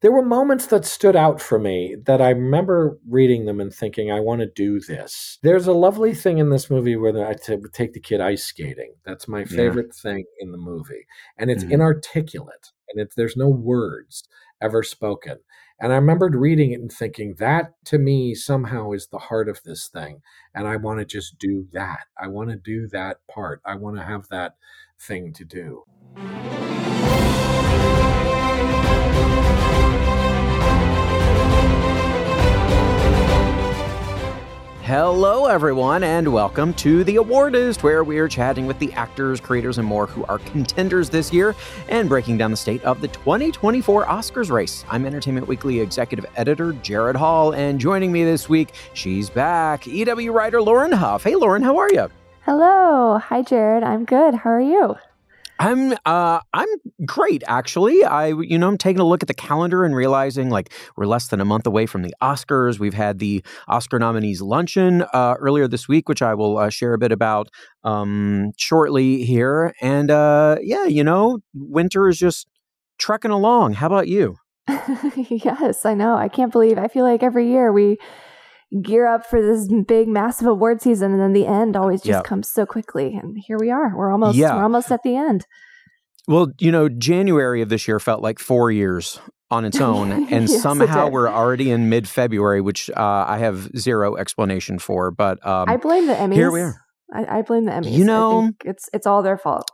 There were moments that stood out for me that I remember reading them and thinking, I want to do this. There's a lovely thing in this movie where I t- take the kid ice skating. That's my favorite yeah. thing in the movie. And it's mm-hmm. inarticulate and it's, there's no words ever spoken. And I remembered reading it and thinking, that to me somehow is the heart of this thing. And I want to just do that. I want to do that part. I want to have that thing to do. Hello, everyone, and welcome to The Awardist, where we are chatting with the actors, creators, and more who are contenders this year and breaking down the state of the 2024 Oscars race. I'm Entertainment Weekly executive editor Gerrad Hall, and joining me this week, she's back, EW writer Lauren Huff. Hey, Lauren, how are you? Hello. Hi, Gerrad. I'm good. How are you? I'm uh I'm great actually. I you know I'm taking a look at the calendar and realizing like we're less than a month away from the Oscars. We've had the Oscar nominees luncheon uh, earlier this week, which I will uh, share a bit about um, shortly here. And uh, yeah, you know, winter is just trekking along. How about you? yes, I know. I can't believe. I feel like every year we gear up for this big massive award season and then the end always just comes so quickly and here we are. We're almost yeah. we're almost at the end. Well you know january of this year felt like four years on its own and yes, somehow we're already in mid-february which uh, i have zero explanation for but um, i blame the emmys here we are. I, I blame the emmys. You know it's it's all their fault.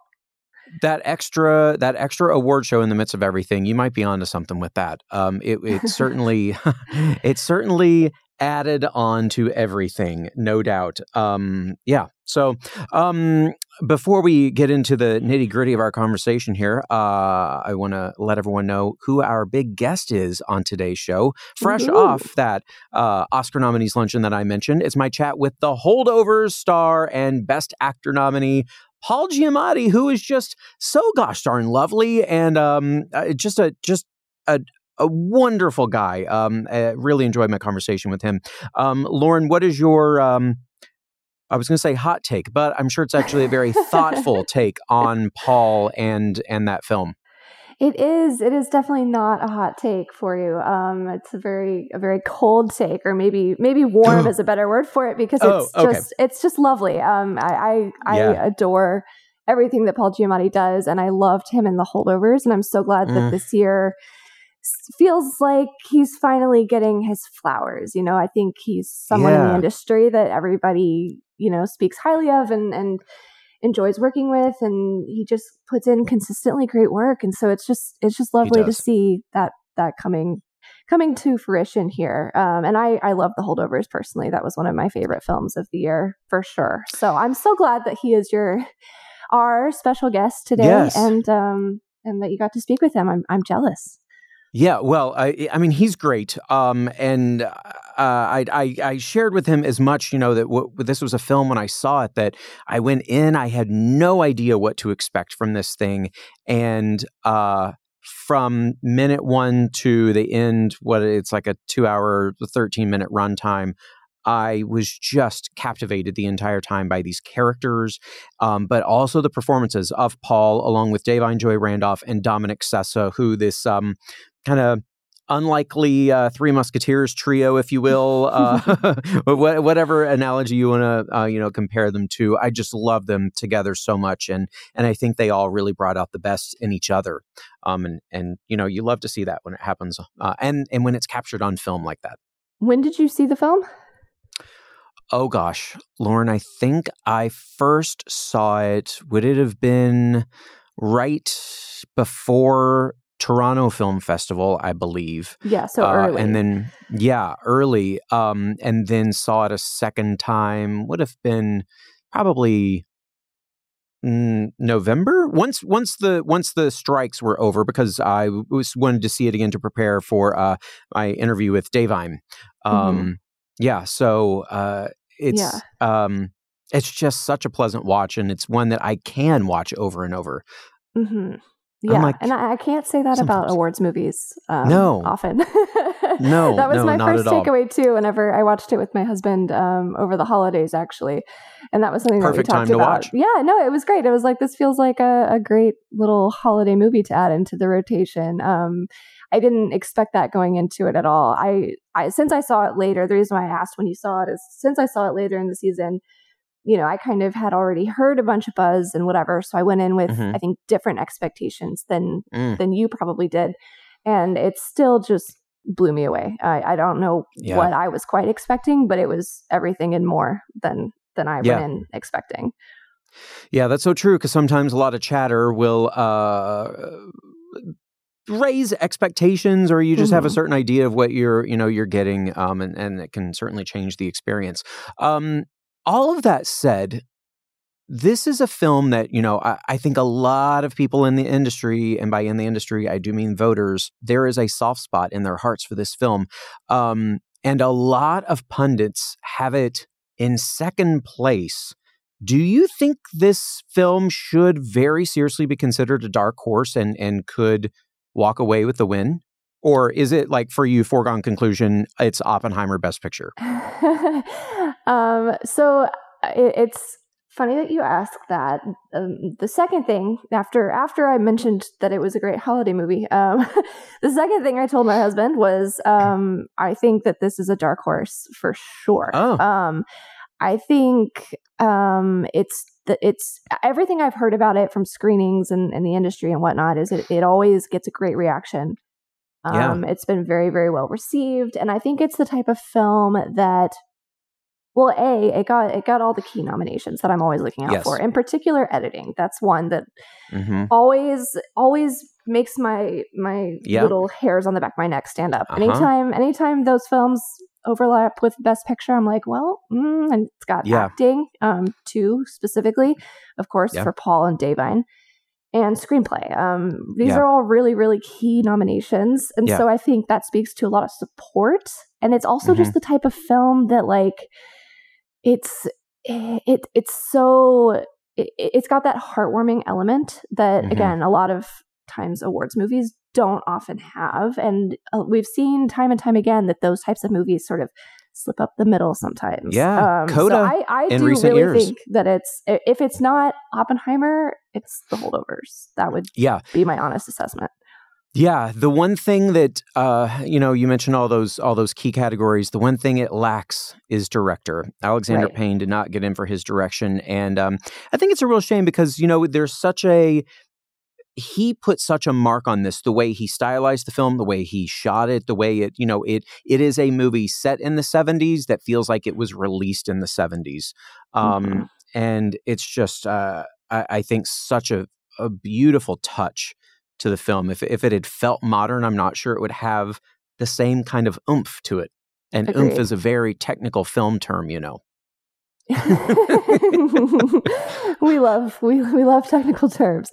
That extra that extra award show in the midst of everything you might be onto something with that. Um, it, it certainly it certainly added on to everything, no doubt. Um, yeah. So um, before we get into the nitty gritty of our conversation here, uh, I want to let everyone know who our big guest is on today's show. Fresh Ooh. off that uh, Oscar nominees luncheon that I mentioned, it's my chat with the Holdovers star and Best Actor nominee. Paul Giamatti, who is just so gosh darn lovely and um, uh, just a just a, a wonderful guy. Um, I really enjoyed my conversation with him. Um, Lauren, what is your um, I was going to say hot take, but I'm sure it's actually a very thoughtful take on Paul and and that film. It is. It is definitely not a hot take for you. Um, it's a very a very cold take, or maybe maybe warm is a better word for it because oh, it's oh, okay. just it's just lovely. Um, I I, yeah. I adore everything that Paul Giamatti does, and I loved him in The Holdovers, and I'm so glad mm. that this year feels like he's finally getting his flowers. You know, I think he's someone yeah. in the industry that everybody, you know, speaks highly of and, and enjoys working with and he just puts in consistently great work. And so it's just it's just lovely to see that that coming coming to fruition here. Um, and I, I love the holdovers personally. That was one of my favorite films of the year for sure. So I'm so glad that he is your our special guest today yes. and um and that you got to speak with him. I'm I'm jealous. Yeah, well, I, I mean, he's great, um, and uh, I, I, I shared with him as much, you know, that w- this was a film when I saw it that I went in, I had no idea what to expect from this thing, and uh, from minute one to the end, what it's like a two-hour, thirteen-minute runtime. I was just captivated the entire time by these characters, um, but also the performances of Paul, along with Da'Vine Joy Randolph and Dominic Sessa, who this um, kind of unlikely uh, Three Musketeers trio, if you will, uh, whatever analogy you want to uh, you know compare them to. I just love them together so much, and and I think they all really brought out the best in each other. Um, and and you know you love to see that when it happens, uh, and and when it's captured on film like that. When did you see the film? Oh gosh, Lauren, I think I first saw it. Would it have been right before Toronto Film Festival, I believe. Yeah, so uh, early. And then, yeah, early. Um, and then saw it a second time. Would have been probably mm, November. Once once the once the strikes were over, because I was wanted to see it again to prepare for uh, my interview with. Mm-hmm. Um, mm-hmm. Yeah, so uh, it's yeah. um, it's just such a pleasant watch, and it's one that I can watch over and over. Mm-hmm. Yeah, like, and I, I, can't say that sometimes. about awards movies. Um, no, often. no, that was no, my first takeaway too. Whenever I watched it with my husband um, over the holidays, actually, and that was something Perfect that we talked about. Watch. Yeah, no, it was great. It was like this feels like a, a great little holiday movie to add into the rotation. Um, I didn't expect that going into it at all. I, I since I saw it later. The reason why I asked when you saw it is since I saw it later in the season you know, I kind of had already heard a bunch of buzz and whatever. So I went in with, mm-hmm. I think, different expectations than mm. than you probably did, and it still just blew me away. I, I don't know yeah. what I was quite expecting, but it was everything and more than than I yeah. went in expecting. Yeah, that's so true. Because sometimes a lot of chatter will. Uh, raise expectations or you just mm-hmm. have a mm-hmm. certain idea of what you're you know you're getting um and, and it can certainly change the experience um all of that said, this is a film that, you know, I, I, think a lot of people in the industry, and by in the industry, I do mean voters, there is a soft spot in their hearts for this film. Um, and a lot of pundits have it in second place. Do you think this film should very seriously be considered a dark horse and, and could walk away with the win? Or is it like for you, foregone conclusion, it's Oppenheimer Best Picture? um, so it, it's funny that you ask that. Um, the second thing after after I mentioned that it was a great holiday movie, um, the second thing I told my husband was um, I think that this is a dark horse for sure. Oh. Um, I think um, it's the, it's everything I've heard about it from screenings and, and the industry and whatnot is it, it always gets a great reaction. Um, yeah. It's been very, very well received, and I think it's the type of film that, well, a it got it got all the key nominations that I'm always looking out yes. for. In particular, editing. That's one that mm-hmm. always always makes my my yep. little hairs on the back of my neck stand up. Uh-huh. Anytime, anytime those films overlap with Best Picture, I'm like, well, mm, and it's got yeah. acting um, too specifically, of course, yeah. for Paul and Da'Vine and screenplay. Um, these yeah. are all really, really key nominations. And yeah. so I think that speaks to a lot of support. And it's also mm-hmm. just the type of film that like it's it it's so it, it's got that heartwarming element that mm-hmm. again a lot of times awards movies don't often have and uh, we've seen time and time again that those types of movies sort of slip up the middle sometimes. Yeah, um, Coda. So I, I do really years. think that it's if it's not Oppenheimer, it's the holdovers. That would yeah be my honest assessment. Yeah, the one thing that uh, you know, you mentioned all those all those key categories. The one thing it lacks is director. Alexander right. Payne did not get in for his direction, and um, I think it's a real shame because you know there's such a he put such a mark on this the way he stylized the film the way he shot it the way it you know it it is a movie set in the 70s that feels like it was released in the 70s um, mm-hmm. and it's just uh, I, I, think such a, a beautiful touch to the film. If, if it had felt modern i'm not sure it would have the same kind of oomph to it. And Agreed. oomph is a very technical film term you know we love we we love technical terms.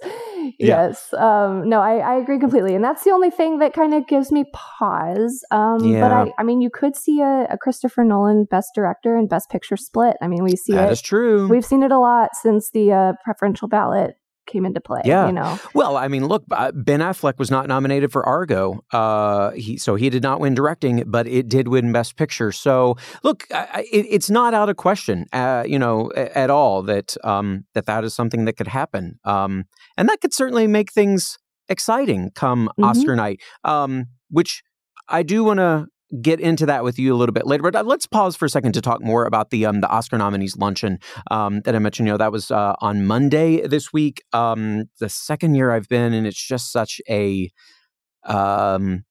Yeah. Yes. Um, no, I, I agree completely, and that's the only thing that kind of gives me pause. Um, yeah. But I, I mean, you could see a, a, Christopher Nolan Best Director and Best Picture split. I mean, we see that it. That is true. We've seen it a lot since the uh, preferential ballot came into play. Yeah. You know. Well, I mean, look, uh, Ben Affleck was not nominated for Argo. Uh, he so he did not win directing, but it did win Best Picture. So look, I, it, it's not out of question, uh, you know, at all that um, that that is something that could happen, um, and that could certainly make things exciting come mm-hmm. Oscar night. Um, which I do want to get into that with you a little bit later. But uh, let's pause for a second to talk more about the um, the Oscar nominees luncheon um, that I mentioned. You know, that was uh, on Monday this week. Um, the second year I've been, and it's just such a um,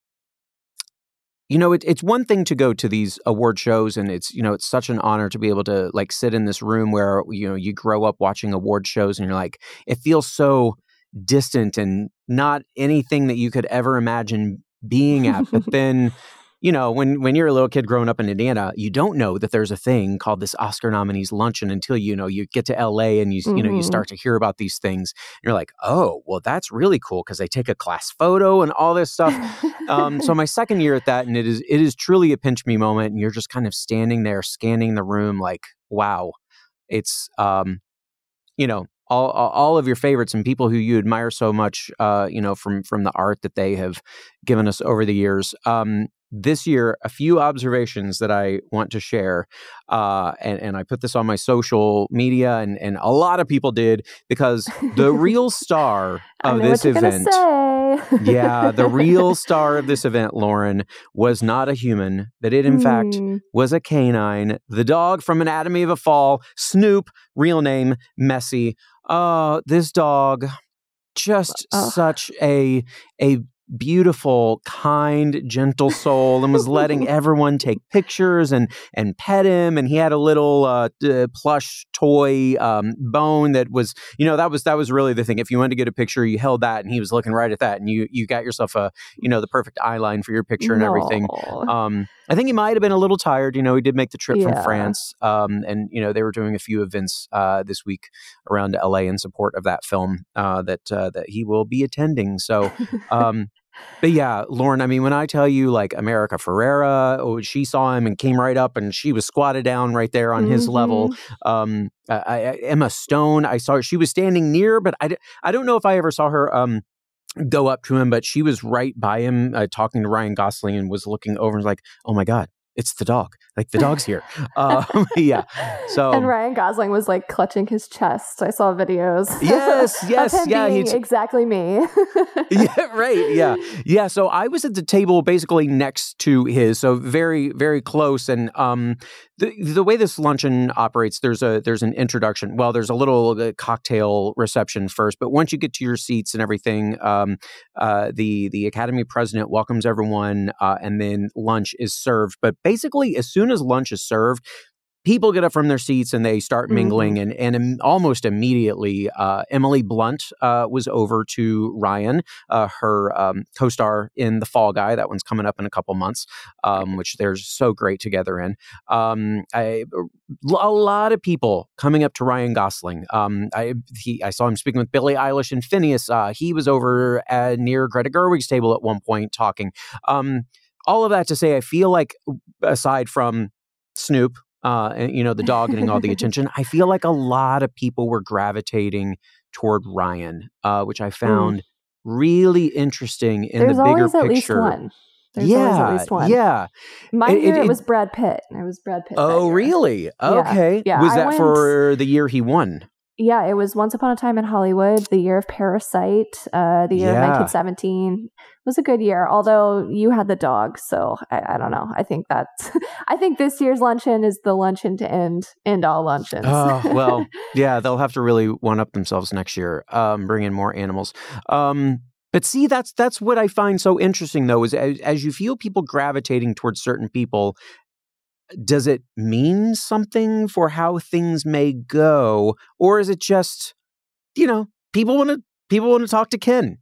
you know, it, it's one thing to go to these award shows, and it's you know, it's such an honor to be able to like sit in this room where you know you grow up watching award shows, and you're like, it feels so distant and not anything that you could ever imagine being at. But then you know, when when you're a little kid growing up in Indiana, you don't know that there's a thing called this Oscar nominees luncheon until you know you get to LA and you mm-hmm. you know you mm-hmm. start to hear about these things. And you're like, oh, well, that's really cool because they take a class photo and all this stuff. um, so my second year at that, and it is it is truly a pinch me moment, and you're just kind of standing there scanning the room, like, wow, it's um, you know all all of your favorites and people who you admire so much, uh, you know, from from the art that they have given us over the years. Um, this year, a few observations that I want to share, uh, and, and I put this on my social media, and, and a lot of people did because the real star of this event, yeah, the real star of this event, Lauren, was not a human, but it in mm. fact hmm. was a canine, the dog from Anatomy of a Fall, Snoop, real name Messi. Oh, this dog, just such a a beautiful, kind, gentle soul and was letting everyone take pictures and and pet him. And he had a little uh, uh, plush toy um, bone that was, you know, that was that was really the thing. If you wanted to get a picture, you held that, and he was looking right at that, and you you got yourself a, you know, the perfect eye line for your picture and everything. Um, I think he might have been a little tired. You know, he did make the trip yeah. from France, um, and you know they were doing a few events uh, this week around LA in support of that film uh, that uh, that he will be attending. So, um, but yeah, Lauren, I mean, when I tell you like America Ferrera, oh, she saw him and came right up and she was squatted down right there on mm-hmm. his level. Mm-hmm. Um, I, I, Emma Stone, I saw her, she was standing near, but I, I don't know if I ever saw her um, go up to him, but she was right by him uh, talking to Ryan Gosling and was looking over and was like, oh my God, it's the dog. Like the dog's here. um, yeah. So and Ryan Gosling was like clutching his chest. I saw videos. Yes, yes, yeah. He's exactly me. yeah, right. Yeah, yeah. So I was at the table basically next to his, so very, very close. And um, the the way this luncheon operates, there's a there's an introduction. Well, there's a little uh, cocktail reception first, but once you get to your seats and everything, um, uh, the the Academy president welcomes everyone, uh, and then lunch is served. But basically, as soon as lunch is served, people get up from their seats and they start mingling mm-hmm. and and almost immediately uh, emily blunt uh, was over to ryan uh, her um, co-star in the fall guy. That one's coming up in a couple months um, which they're so great together in. Um, I, a lot of people coming up to ryan gosling. Um, I, he, I saw him speaking with billie eilish and finneas uh, he was over at, near greta gerwig's table at one point talking. Um, all of that to say i feel like aside from snoop uh, and, you know, the dog getting all the attention. I feel like a lot of people were gravitating toward Ryan, uh, which I mm. found mm. really interesting in There's the bigger always picture. At least one. There's yeah, at least one. Yeah. My it, year, it, it, was Brad Pitt. It was Brad Pitt. Oh, really? Okay. Yeah. yeah. Was that went, for the year he won? Yeah, it was Once Upon a Time in Hollywood, the year of Parasite, uh, the year yeah. of 1917. It was a good year, although you had the dog, so I, I don't know. I think that's. I think this year's luncheon is the luncheon to end end all luncheons. Oh well, yeah, they'll have to really one up themselves next year. Um, bring in more animals. Um, but see, that's that's what I find so interesting, though, is as, as you feel people gravitating towards certain people, does it mean something for how things may go or is it just you know people want to people want to talk to ken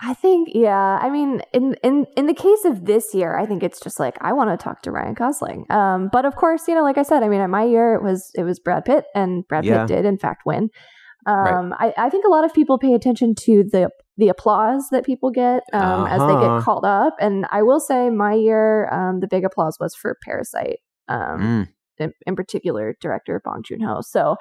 i think yeah i mean in in in the case of this year i think it's just like i want to talk to ryan gosling um but of course you know like i said i mean at my year it was it was brad pitt and brad yeah. pitt did in fact win um right. I, I think a lot of people pay attention to the the applause that people get um, uh-huh. as they get uh-huh. called up. And I will say, my year, um, the big applause was for Parasite um, mm. in, in, particular, director Bong Joon Ho. So,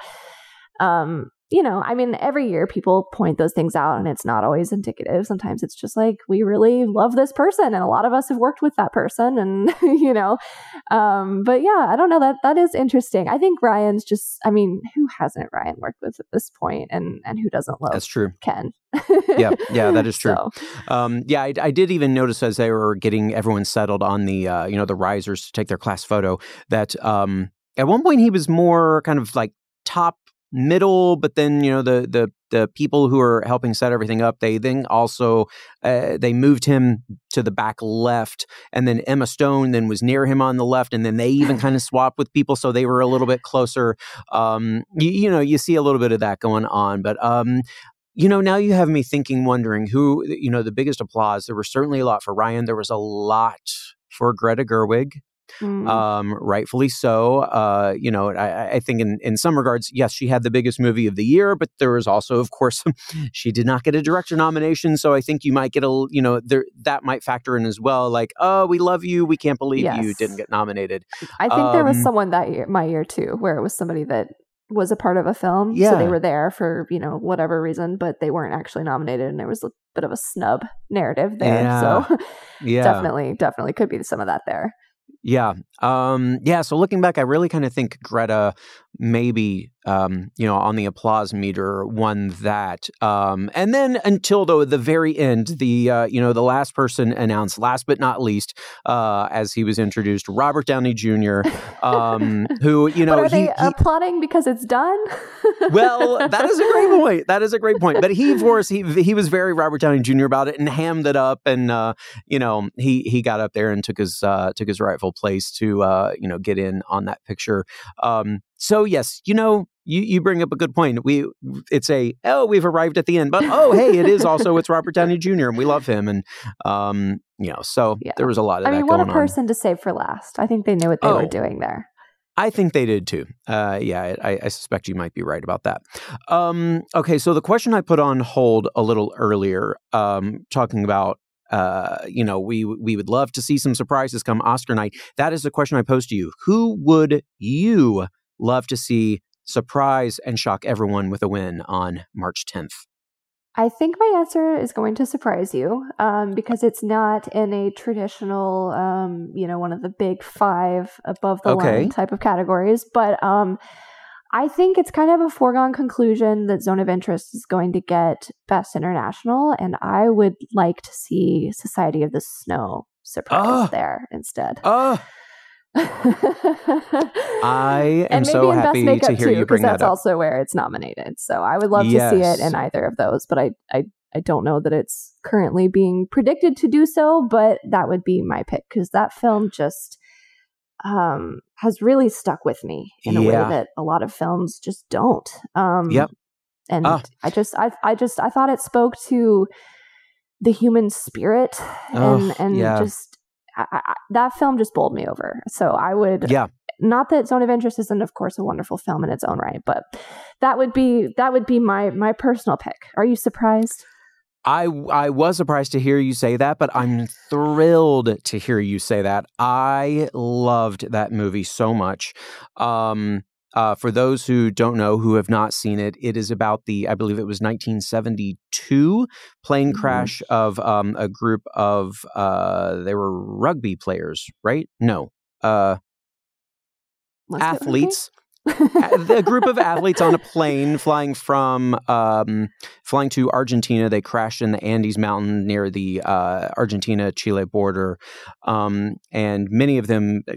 um, you know, I mean, every year people point those things out, and it's not always indicative. Sometimes it's just like we really love this person, and a lot of us have worked with that person, and you know, um, but yeah, I don't know that that is interesting. I think Ryan's just, I mean, who hasn't Ryan worked with at this point, and and who doesn't love? That's true. Ken. yeah, yeah, that is true. So. Um, yeah, I, I, did even notice as they were getting everyone settled on the, uh, you know, the risers to take their class photo that um, at one point he was more kind of like top middle, but then you know the the the people who are helping set everything up, they then also uh, they moved him to the back left, and then Emma Stone then was near him on the left, and then they even kind of swapped with people, so they were a little bit closer. Um, you, you, know, you see a little bit of that going on, but um, you know, now you have me thinking, wondering who, you know, the biggest applause. There was certainly a lot for Ryan. There was a lot for Greta Gerwig. Mm. Um, rightfully so. Uh, you know, I, I, think in, in some regards, yes, she had the biggest movie of the year, but there was also, of course, she did not get a director nomination. So I think you might get a, you know, there that might factor in as well. Like, oh, we love you. We can't believe yes. you didn't get nominated. I think um, there was um, someone that year, my year too, where it was somebody that was a part of a film. Yeah. So they were there for, you know, whatever reason, but they weren't actually nominated and there was a bit of a snub narrative there. Yeah. So yeah. definitely, definitely could be some of that there. Yeah. Um, yeah. So looking back, I really kind of think Greta maybe um, you know on the applause meter won that um, and then until though the very end the uh, you know the last person announced last but not least uh, as he was introduced robert downey jr um, who you know but are he, they he, applauding because it's done well that is a great point that is a great point but he of course he, he was very robert downey jr about it and hammed it up and uh, you know he he got up there and took his uh, took his rightful place to uh, you know get in on that picture um, so yes, you know, you, you bring up a good point. We it's a oh we've arrived at the end, but oh hey, it is also it's Robert Downey Jr. and we love him, and um you know so yeah. there was a lot of. That. I mean, what a person on. to save for last. I think they knew what they oh, were doing there. I think they did too. Uh, yeah, I, I, suspect you might be right about that. Um, okay, so the question I put on hold a little earlier, um, talking about uh, you know, we we would love to see some surprises come Oscar night. That is the question I pose to you. Who would you love to see surprise and shock everyone with a win on March 10th? I think my answer is going to surprise you um, because it's not in a traditional, um, you know, one of the big five above the okay. line type of categories. But um, I think it's kind of a foregone conclusion that Zone of Interest is going to get Best International. And I would like to see Society of the Snow surprise uh, there instead. Uh, I am so happy to hear too, you bring that that's up. also where it's nominated. So I would love yes. to see it in either of those, but I, I I don't know that it's currently being predicted to do so, but that would be my pick because that film just um, has really stuck with me in yeah. a way that a lot of films just don't. Um, yep. And ah. I just, I, I just, I thought it spoke to the human spirit and, oh, and yeah. just I, I, that film just bowled me over. So I would, yeah. Not that Zone of Interest isn't, of course, a wonderful film in its own right, but that would be that would be my my personal pick. Are you surprised? I I was surprised to hear you say that, but I'm thrilled to hear you say that. I loved that movie so much. Um, uh, for those who don't know, who have not seen it, it is about the, I believe it was 1972 plane mm-hmm. crash of um, a group of, uh, they were rugby players, right? No. Uh, athletes. A group of athletes on a plane flying from um, flying to Argentina. They crashed in the Andes Mountain near the uh, Argentina Chile border, um, and many of them uh,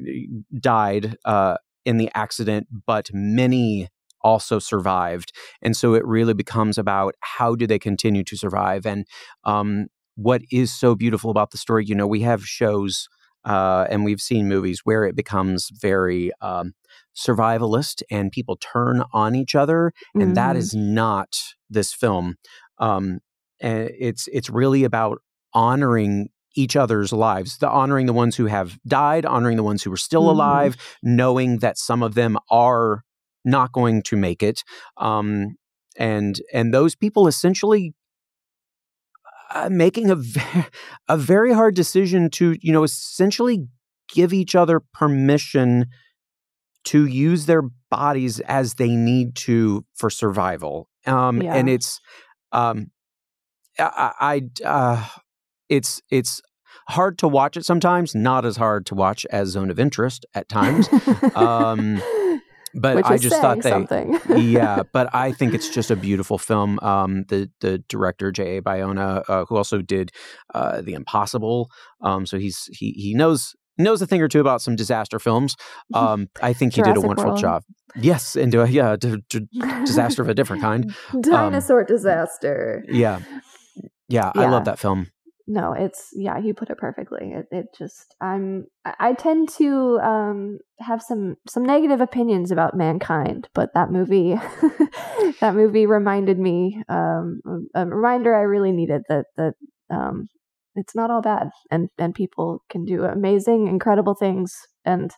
died uh, in the accident, but many also survived. And so it really becomes about how do they continue to survive. And um, what is so beautiful about the story, you know, we have shows uh, and we've seen movies where it becomes very um, survivalist and people turn on each other. And mm-hmm. that is not this film. Um, and it's it's really about honoring each other's lives, the honoring the ones who have died, honoring the ones who are still mm-hmm. alive, knowing that some of them are not going to make it, um, and and those people essentially uh, making a very, a very hard decision to you know essentially give each other permission to use their bodies as they need to for survival. Um, yeah. And it's um, I, I uh, it's it's hard to watch it sometimes, not as hard to watch as Zone of Interest at times. um, but I just thought they, something. yeah. But I think it's just a beautiful film. Um, the the director J. A. Bayona, uh, who also did uh, The Impossible, um, so he's he he knows knows a thing or two about some disaster films. Um, I think he did a wonderful World. job. Yes, into a yeah d- d- disaster of a different kind. Dinosaur um, disaster. Yeah. yeah, yeah, I love that film no it's yeah you put it perfectly it, it just i'm i tend to um have some some negative opinions about mankind but that movie that movie reminded me um a reminder i really needed that that um it's not all bad, and and people can do amazing, incredible things, and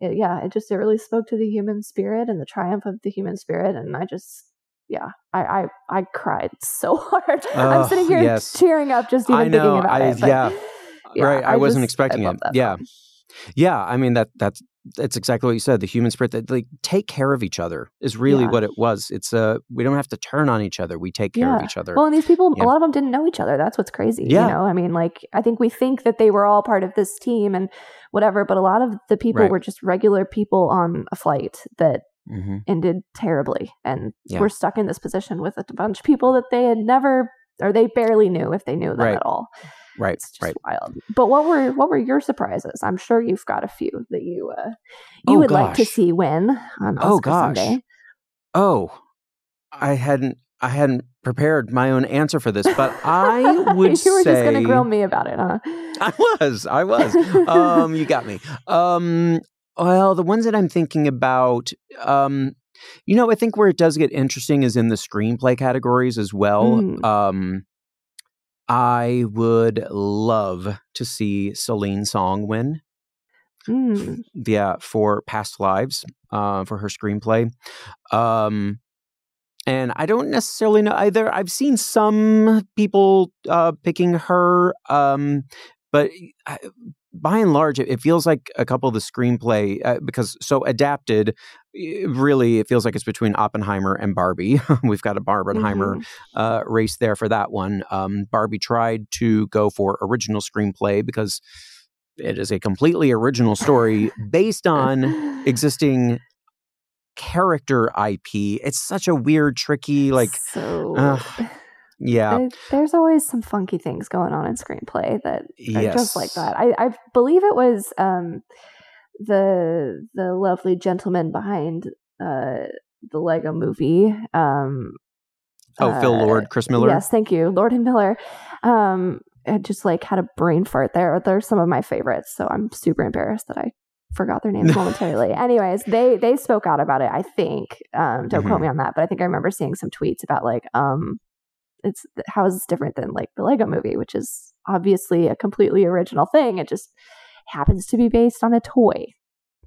it, yeah, it just it really spoke to the human spirit and the triumph of the human spirit, and I just yeah, I I, I cried so hard. I'm sitting here yes. tearing up just even thinking about I, it. But, yeah. yeah, right. I, I wasn't just, expecting it. Yeah. Yeah. I mean that that's that's exactly what you said. The human spirit that like take care of each other is really yeah. what it was. It's uh we don't have to turn on each other. We take care yeah. of each other. Well, and these people, yeah. a lot of them didn't know each other. That's what's crazy. Yeah. You know, I mean, like I think we think that they were all part of this team and whatever, but a lot of the people right. were just regular people on a flight that mm-hmm. ended terribly, and were stuck in this position with a bunch of people that they had never or they barely knew if they knew them right. at all. Right. It's just right. wild. But what were what were your surprises? I'm sure you've got a few that you uh you oh, would gosh. like to see win on Oscar oh gosh. Sunday. Oh, I hadn't I hadn't prepared my own answer for this, but I would you were say, just going to grill me about it, huh? I was, I was. um, you got me. Um, well, the ones that I'm thinking about, um, you know, I think where it does get interesting is in the screenplay categories as well. Mm. Um, I would love to see Celine Song win. Mm. Yeah, for Past Lives, uh, for her screenplay. Um, and I don't necessarily know either. I've seen some people uh, picking her, um, but I, by and large, it, it, feels like a couple of the screenplay uh, because so adapted. Really, it feels like it's between Oppenheimer and Barbie. We've got a Barbenheimer mm-hmm. uh, race there for that one. Um, Barbie tried to go for original screenplay because it is a completely original story based on existing character IP. It's such a weird, tricky, like. So. Uh, yeah. There, there's always some funky things going on in screenplay that yes. are just like that. I, I believe it was um, the the lovely gentleman behind uh, the Lego movie. Um, oh, uh, Phil Lord, Chris Miller. Yes, thank you, Lord and Miller. Um, I just like had a brain fart there. They're some of my favorites, so I'm super embarrassed that I forgot their names momentarily. Anyways, they they spoke out about it. I think. Um, don't mm-hmm. quote me on that, but I think I remember seeing some tweets about like, um, it's how is this different than like the Lego Movie, which is obviously a completely original thing. It just happens to be based on a toy.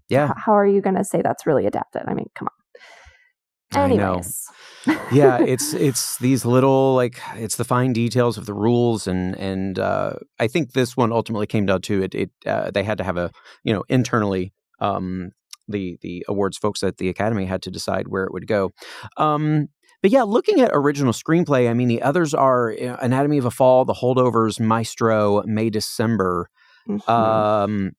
Yeah. How are you going to say that's really adapted? I mean, come on. Anyways. yeah, it's it's these little like it's the fine details of the rules and and uh, I think this one ultimately came down to it. It uh, they had to have a you know internally um, the the awards folks at the Academy had to decide where it would go. Um, but yeah, looking at original screenplay, I mean the others are Anatomy of a Fall, The Holdovers, Maestro, May December. Mm-hmm. Um,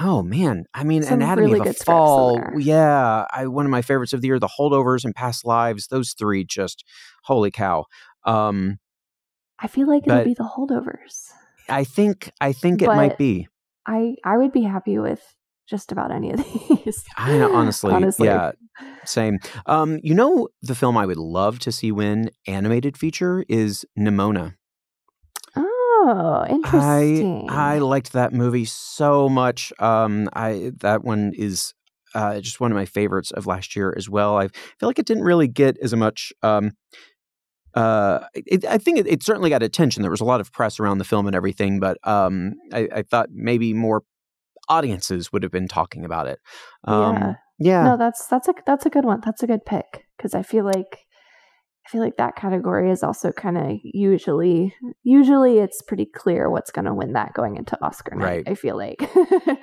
Oh man, I mean, Some Anatomy really of a Fall. Yeah, I one of my favorites of the year. The Holdovers and Past Lives. Those three just holy cow. Um, I feel like it'll be the Holdovers. I think I think but it might be. I I would be happy with just about any of these. I honestly, honestly, yeah, same. Um, you know, the film I would love to see win animated feature is Nimona. Oh, interesting. I I liked that movie so much. Um, I that one is uh, just one of my favorites of last year as well. I feel like it didn't really get as much. Um, uh, it, I think it, it, certainly got attention. There was a lot of press around the film and everything, but um, I, I, thought maybe more audiences would have been talking about it. Um, yeah. Yeah. No, that's that's a that's a good one. That's a good pick because I feel like I feel like that category is also kind of usually usually it's pretty clear what's going to win that going into Oscar night. Right. I feel like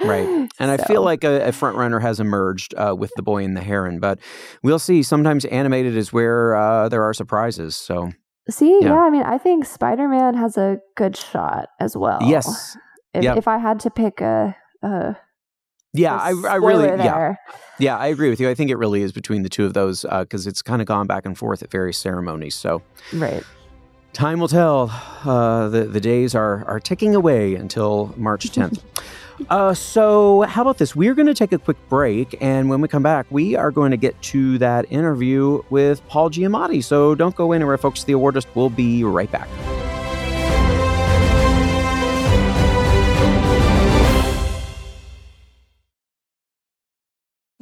right, and so. I feel like a, a front runner has emerged uh, with the Boy and the Heron, but we'll see. Sometimes animated is where uh, there are surprises. So see, yeah. yeah, I mean, I think Spider Man has a good shot as well. Yes, if, yep. if I had to pick a, a yeah, I, I really, there. yeah, yeah, I agree with you. I think it really is between the two of those because uh, it's kind of gone back and forth at various ceremonies. So, right, time will tell. Uh, the the days are are ticking away until March tenth. uh, so, how about this? We're going to take a quick break, and when we come back, we are going to get to that interview with Paul Giamatti. So, don't go anywhere, folks. The awardist will be right back.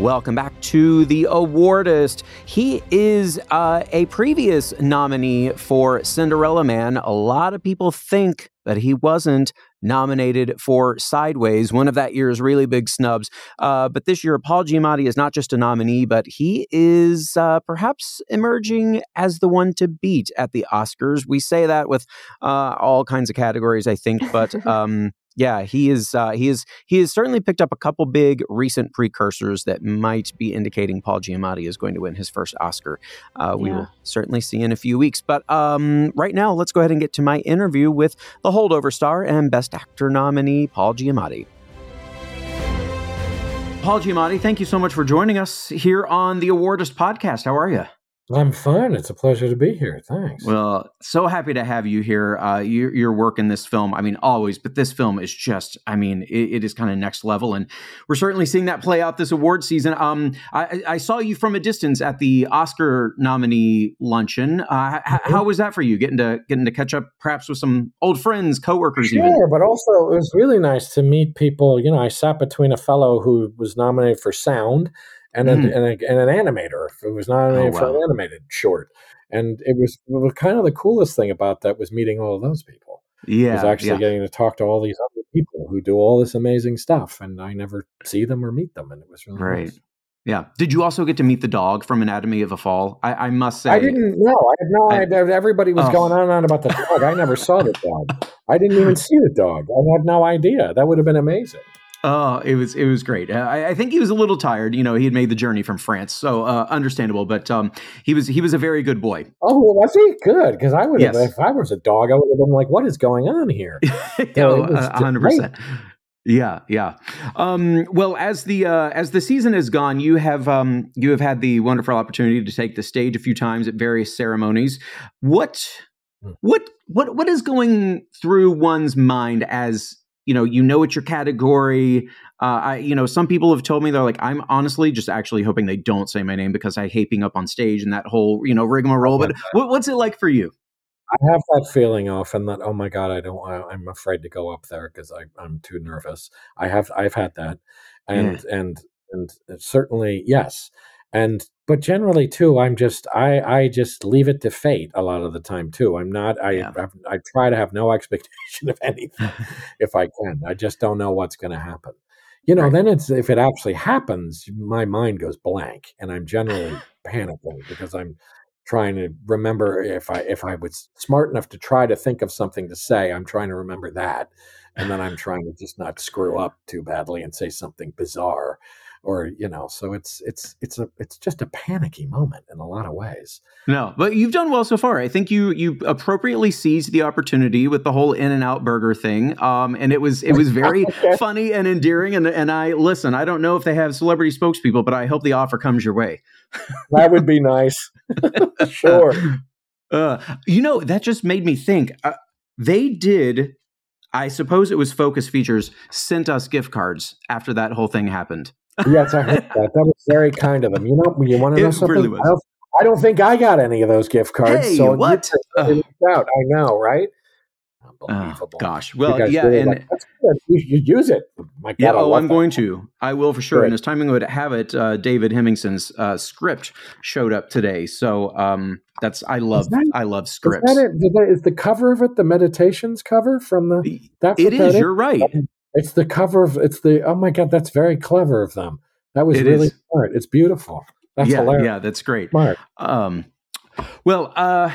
Welcome back to The Awardist. He is uh, a previous nominee for Cinderella Man. A lot of people think that he wasn't nominated for Sideways, one of that year's really big snubs. Uh, but this year, Paul Giamatti is not just a nominee, but he is uh, perhaps emerging as the one to beat at the Oscars. We say that with uh, all kinds of categories, I think, but. Um, yeah, he is. Uh, he is. He has certainly picked up a couple big recent precursors that might be indicating Paul Giamatti is going to win his first Oscar. Uh, we yeah. will certainly see in a few weeks. But um, right now, let's go ahead and get to my interview with the holdover star and Best Actor nominee Paul Giamatti. Paul Giamatti, thank you so much for joining us here on the Awardist podcast. How are you? I'm fine. It's a pleasure to be here. Thanks. Well, so happy to have you here. Uh, your, your work in this film, I mean, always, but this film is just, I mean, it, it is kind of next level. And we're certainly seeing that play out this award season. Um, I, I saw you from a distance at the Oscar nominee luncheon. Uh, mm-hmm. How was that for you? Getting to getting to catch up perhaps with some old friends, coworkers, sure, even? but also it was really nice to meet people. You know, I sat between a fellow who was nominated for sound and, mm. a, and, a, and, an animator It was nominated oh, wow. an animated short. And it was, it was, kind of the coolest thing about that was meeting all of those people. Yeah, was actually yeah. getting to talk to all these other people who do all this amazing stuff, and I never see them or meet them, and it was really right. Nice. Yeah. Did you also get to meet the dog from Anatomy of a Fall? I, I must say, I didn't know. I had no idea. Everybody was oh. going on and on about the dog. I never saw the dog. I didn't even see the dog. I had no idea. That would have been amazing. Oh, it was it was great. I, I, think he was a little tired. You know, he had made the journey from France, so uh, understandable. But um, he was he was a very good boy. Oh, well, was he good? Because I would have, yes. if I was a dog, I would have been like, "What is going on here?" oh, hundred percent. Yeah, yeah. Um, well, as the uh, as the season has gone, you have um, you have had the wonderful opportunity to take the stage a few times at various ceremonies. What hmm. what what what is going through one's mind as you know you know it's your category uh, I, you know some people have told me they're like i'm honestly just actually hoping they don't say my name because i hate being up on stage and that whole you know rigmarole but what, what's it like for you? I have that feeling often that oh my god i don't I, am afraid to go up there because i'm too nervous. I have i've had that. And yeah. and and certainly yes and but generally too i'm just i i just leave it to fate a lot of the time too. I'm not i yeah. I, I, try to have no expectation of anything if i can. I just don't know what's going to happen. You know right. then it's if it actually happens my mind goes blank and i'm generally panicking because i'm trying to remember if i if i was smart enough to try to think of something to say i'm trying to remember that. And then i'm trying to just not screw up too badly and say something bizarre or you know so it's it's it's a it's just a panicky moment in a lot of ways. No but you've done well so far. I think you you appropriately seized the opportunity with the whole in and out burger thing um and it was it was very funny and endearing and and i listen i don't know if they have celebrity spokespeople but i hope the offer comes your way. That would be nice. Sure. Uh, you know that just made me think uh, they did I suppose it was Focus Features sent us gift cards after that whole thing happened yes, I heard that. That was very kind of them. You know, you want to know something? Really I, don't, I, don't, think I got any of those gift cards. Hey, so what? Uh, out. I know, right? Unbelievable. Oh, gosh. Well, yeah, and like, you, you, use it. My God, yeah, oh, I'm that. going to. I will for sure. Good. And as timing would have it, uh, David Hemingson's uh, script showed up today. So um, that's I love that, I love scripts. Is, that it? is the cover of it the meditations cover from the? That's it is. You're right. It's the cover of it's the oh my god, that's very clever of them. That was it really is. smart. It's beautiful. That's yeah, hilarious. Yeah, that's great. Smart. Um, well, uh,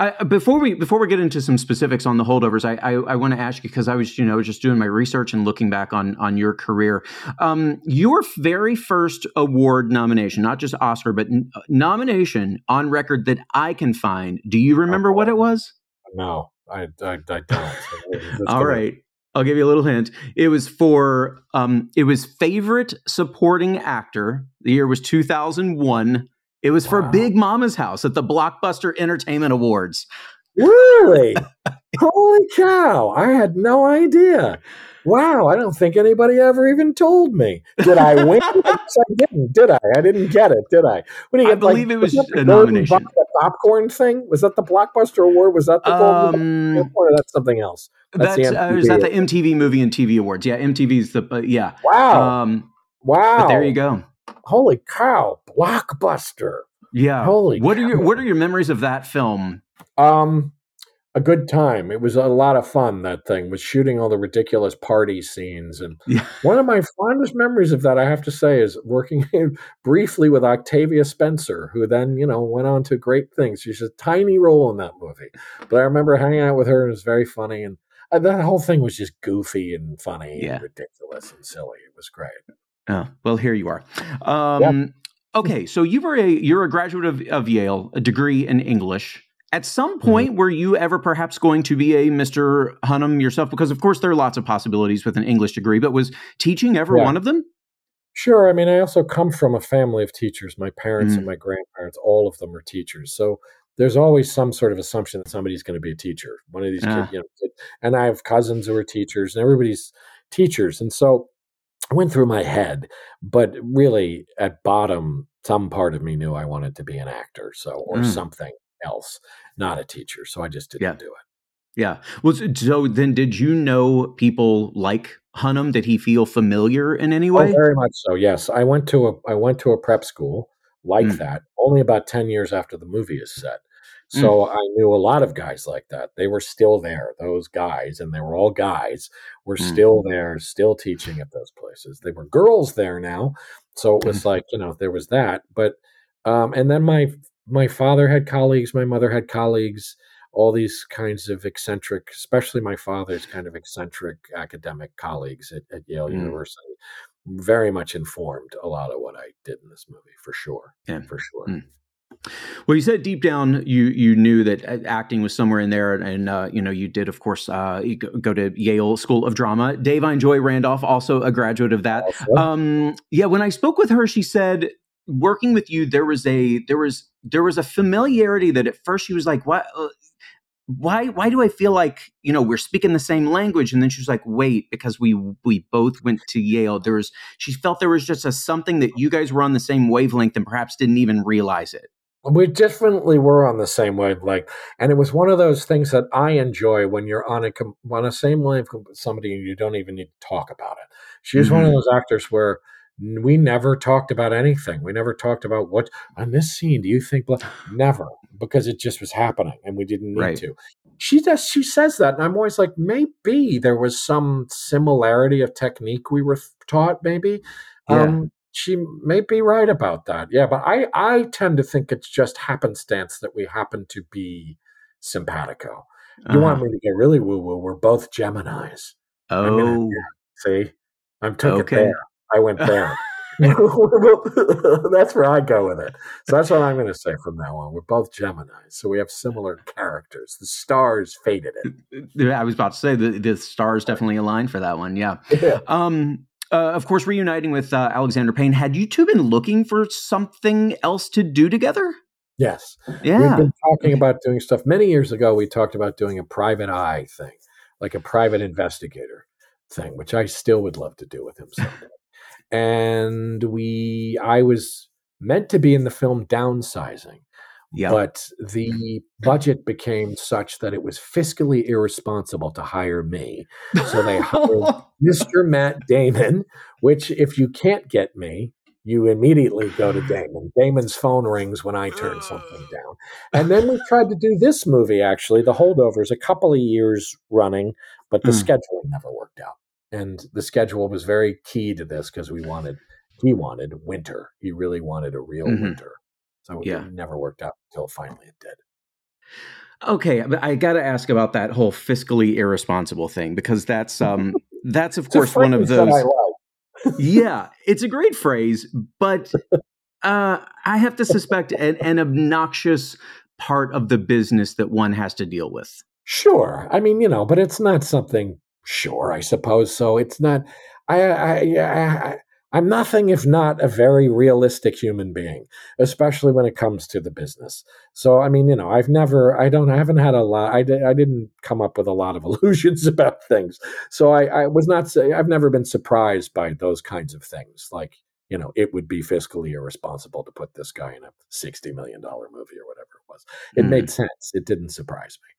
I, before we before we get into some specifics on the holdovers, I I, I want to ask you because I was you know just doing my research and looking back on on your career. Um, your very first award nomination, not just Oscar, but n- nomination on record that I can find. Do you remember what it was? No, I I, I don't. All right. I'll give you a little hint. It was for um, it was favorite supporting actor. The year was 2001. It was wow. for Big Mama's House at the Blockbuster Entertainment Awards. Really? Holy cow! I had no idea. Wow, I don't think anybody ever even told me. Did I win? I didn't, did I? I didn't get it, did I? What do you get? I believe like, it was, was a nomination. popcorn thing? Was that the Blockbuster Award? Was that the Golden um, or that's something else? That's, that's uh, is that the MTV Movie and TV Awards? Yeah, MTV's the uh, yeah. Wow. Um, wow. But there you go. Holy cow! Blockbuster. Yeah. Holy. What cow. are your What are your memories of that film? Um, a good time. It was a lot of fun. That thing was shooting all the ridiculous party scenes, and yeah. one of my fondest memories of that, I have to say, is working briefly with Octavia Spencer, who then you know went on to great things. She's a tiny role in that movie, but I remember hanging out with her, and it was very funny, and uh, that whole thing was just goofy and funny yeah. and ridiculous and silly. It was great. Oh well, here you are. Um, Okay, so you were a you're a graduate of, of Yale, a degree in English. At some mm-hmm. point, mm-hmm. were you ever perhaps going to be a Mr. Hunham yourself? Because of course there are lots of possibilities with an English degree, but was teaching ever yeah. one of them? Sure. I mean, I also come from a family of teachers. My parents mm. and my grandparents, all of them are teachers. So there's always some sort of assumption that somebody's going to be a teacher. One of these kids, you know, and I have cousins who are teachers, and everybody's teachers. And so I went through my head, but really at bottom, some part of me knew I wanted to be an actor, so or mm. something else, not a teacher. So I just didn't yeah. do it. Yeah. Well, so then did you know people like Hunham? Did he feel familiar in any oh, way? Oh, very much so. Yes. I went to a I went to a prep school like mm. that only about 10 years after the movie is set. So mm. I knew a lot of guys like that. They were still there, those guys, and they were all guys, were mm. still there, still teaching at those places. They were girls there now. So it was mm. like, you know, there was that. But um, and then my my father had colleagues, my mother had colleagues, all these kinds of eccentric, especially my father's kind of eccentric academic colleagues at, at Yale mm. University, very much informed a lot of what I did in this movie, for sure. Yeah. For sure. Mm. Well, you said deep down you you knew that uh, acting was somewhere in there, and uh, you know you did, of course, uh, go to Yale School of Drama. Dave, Da'Vine Joy Randolph, also a graduate of that. Um, yeah, when I spoke with her, she said working with you there was a there was there was a familiarity that at first she was like, "What? Uh, why why do I feel like you know we're speaking the same language?" And then she was like, "Wait, because we we both went to Yale. There was she felt there was just a something that you guys were on the same wavelength and perhaps didn't even realize it." we definitely were on the same wavelength, and it was one of those things that I enjoy when you're on a on a same wavelength with somebody and you don't even need to talk about it. She was mm-hmm. one of mm-hmm. those actors where we never talked about anything. We never talked about what on this scene. Do you think? Never, because it just was happening, and we didn't need right. to. She does. She says that, and I'm always like, maybe there was some similarity of technique we were taught. Maybe, yeah. um, she may be right about that. Yeah, but I I tend to think it's just happenstance that we happen to be simpatico. You uh-huh. want me to get really woo woo? We're both Gemini's. Oh, gonna, see, I'm took okay. it there. I went there. that's where I go with it. So that's what I'm going to say from now on. We're both Gemini, so we have similar characters. The stars faded it. I was about to say the the stars definitely aligned for that one. Yeah. yeah. Um, uh, of course, reuniting with uh, Alexander Payne, had you two been looking for something else to do together? Yes. Yeah. We've been talking about doing stuff. Many years ago, we talked about doing a private eye thing, like a private investigator thing, which I still would love to do with him someday. And we, I was meant to be in the film Downsizing, yeah. But the budget became such that it was fiscally irresponsible to hire me. So they hired Mr. Matt Damon, which if you can't get me, you immediately go to Damon. Damon's phone rings when I turn something down. And then we tried to do this movie, actually, The Holdovers, a couple of years running, but the mm. scheduling never worked out. And the schedule was very key to this because we wanted, he wanted winter. He really wanted a real mm-hmm. winter. So yeah. it never worked out until finally it did. Okay, I got to ask about that whole fiscally irresponsible thing because that's um that's of course one of those. Like. yeah, it's a great phrase, but uh, I have to suspect an, an obnoxious part of the business that one has to deal with. Sure, I mean you know, but it's not something Sure, I suppose so. It's not. I, I, I, I'm nothing if not a very realistic human being, especially when it comes to the business. So, I mean, you know, I've never, I don't, I haven't had a lot, I, I didn't come up with a lot of illusions about things. So I, I was not, I've never been surprised by those kinds of things. Like, you know, it would be fiscally irresponsible to put this guy in a $60 million movie or whatever it was. It mm. made sense. It didn't surprise me.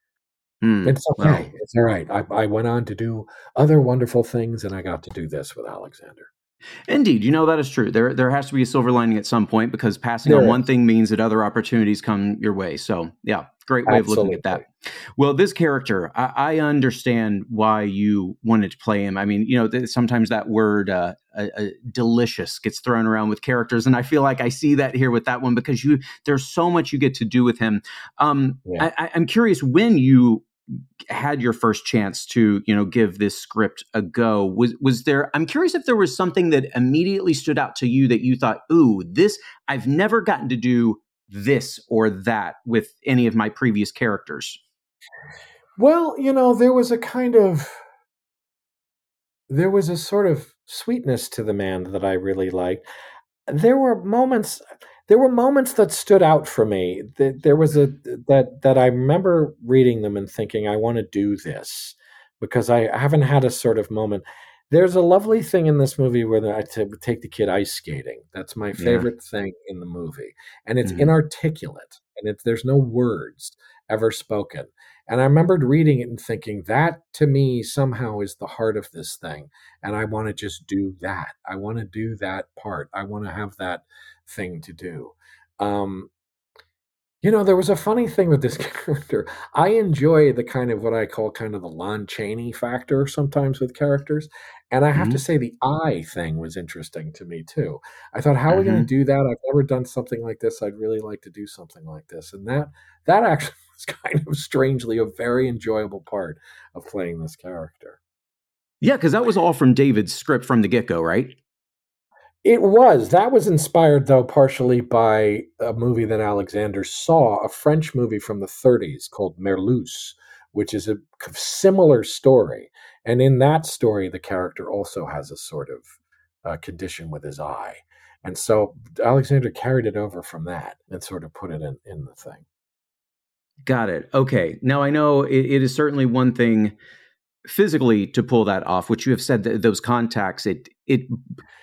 Mm. It's okay. Wow. It's all right. I, I went on to do other wonderful things and I got to do this with Alexander. Indeed, you know that is true. There, there has to be a silver lining at some point because passing there on one thing means that other opportunities come your way. So, yeah, great way Absolutely. of looking at that. Well, this character, I, I, understand why you wanted to play him. I mean, you know, sometimes that word uh, uh, uh, "delicious" gets thrown around with characters, and I feel like I see that here with that one because you there's so much you get to do with him. Um, yeah. I, I'm curious when you had your first chance to you know give this script a go. Was was there i'm curious if there was something that immediately stood out to you that you thought ooh this i've never gotten to do this or that with any of my previous characters. Well you know there was a kind of there was a sort of sweetness to the man that i really liked. There were moments there were moments that stood out for me. There was a that that I remember reading them and thinking, I want to do this because I haven't had a sort of moment. There's a lovely thing in this movie where I take the kid ice skating. That's my favorite yeah. thing in the movie, and it's mm-hmm. inarticulate, and it's there's no words ever spoken. And I remembered reading it and thinking that to me somehow is the heart of this thing. And I want to just do that. I want to do that part. I want to have that thing to do. Um, you know, there was a funny thing with this character. I enjoy the kind of what I call kind of the Lon Chaney factor sometimes with characters. And I have mm-hmm. to say, the eye thing was interesting to me too. I thought, how are we going to mm-hmm. do that? I've never done something like this. I'd really like to do something like this. And that that actually was kind of strangely a very enjoyable part of playing this character. Yeah, because that was all from David's script from the get go, right? It was. That was inspired, though, partially by a movie that Alexander saw, a French movie from the 30s called Merlusse, which is a similar story. And in that story, the character also has a sort of uh, condition with his eye. And so Alexander carried it over from that and sort of put it in, in the thing. Got it. Okay. Now I know it, it is certainly one thing physically to pull that off, which you have said that those contacts, it it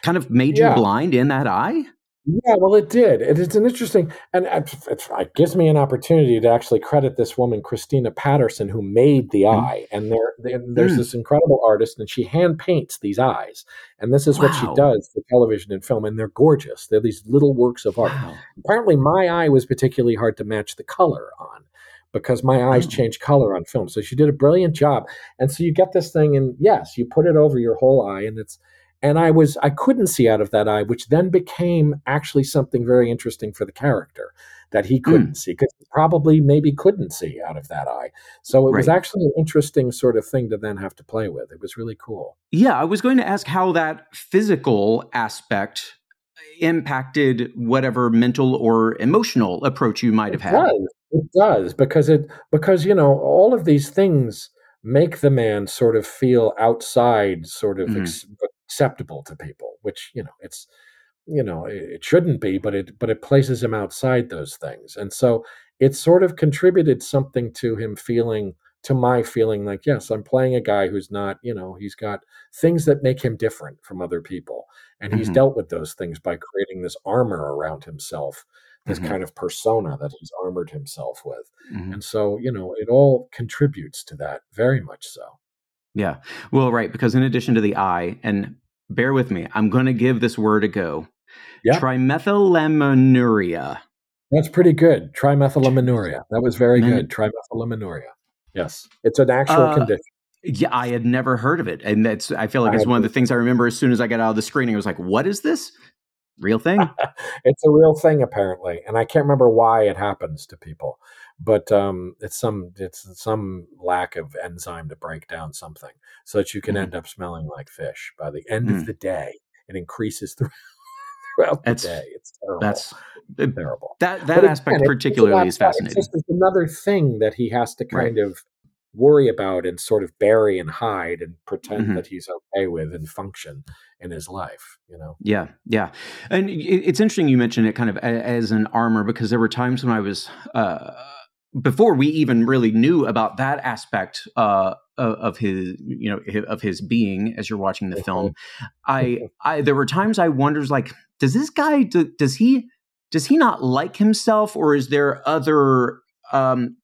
kind of made yeah. you blind in that eye. Yeah, well, it did. It, it's an interesting, and it, it, gives me an opportunity to actually credit this woman, Christina Patterson, who made the mm. eye. And there, there's mm. this incredible artist, and she hand paints these eyes. And this is wow. what she does for television and film, and they're gorgeous. They're these little works of art. Wow. Apparently, my eye was particularly hard to match the color on because my eyes oh. change color on film. So she did a brilliant job. And so you get this thing, and yes, you put it over your whole eye, and it's and i was i couldn't see out of that eye which then became actually something very interesting for the character that he couldn't mm. see because probably maybe couldn't see out of that eye so it right. was actually an interesting sort of thing to then have to play with it was really cool yeah i was going to ask how that physical aspect impacted whatever mental or emotional approach you might have had does. It does because it because you know all of these things make the man sort of feel outside sort of mm-hmm. ex- acceptable to people, which you know it's you know it shouldn't be, but it but it places him outside those things, and so it sort of contributed something to him feeling to my feeling like yes i'm playing a guy who's not you know he's got things that make him different from other people and he's mm-hmm. dealt with those things by creating this armor around himself this mm-hmm. kind of persona that he's armored himself with mm-hmm. and so you know it all contributes to that very much so yeah well right because in addition to the eye and bear with me. I'm going to give this word a go. Yeah. Trimethylaminuria. That's pretty good. Trimethylaminuria. That was very good. Trimethylaminuria. Yes. It's an actual uh, condition. Yeah, I had never heard of it. And that's I feel like I it's one of the things I remember as soon as I got out of the screening. I was like, what is this? Real thing? it's a real thing apparently. And I can't remember why it happens to people but um, it's some it's some lack of enzyme to break down something so that you can mm. end up smelling like fish by the end mm. of the day. It increases throughout the day. It's terrible. That's terrible. That that but aspect again, particularly is fascinating. It's just another thing that he has to kind right. of worry about and sort of bury and hide and pretend mm-hmm. that he's okay with and function in his life you know? Yeah yeah. And it's interesting you mentioned it kind of as an armor because there were times when i was uh, before we even really knew about that aspect uh, of his you know of his being as you're watching the film. I i there were times i wonders like does this guy do, does he does he not like himself or is there other um,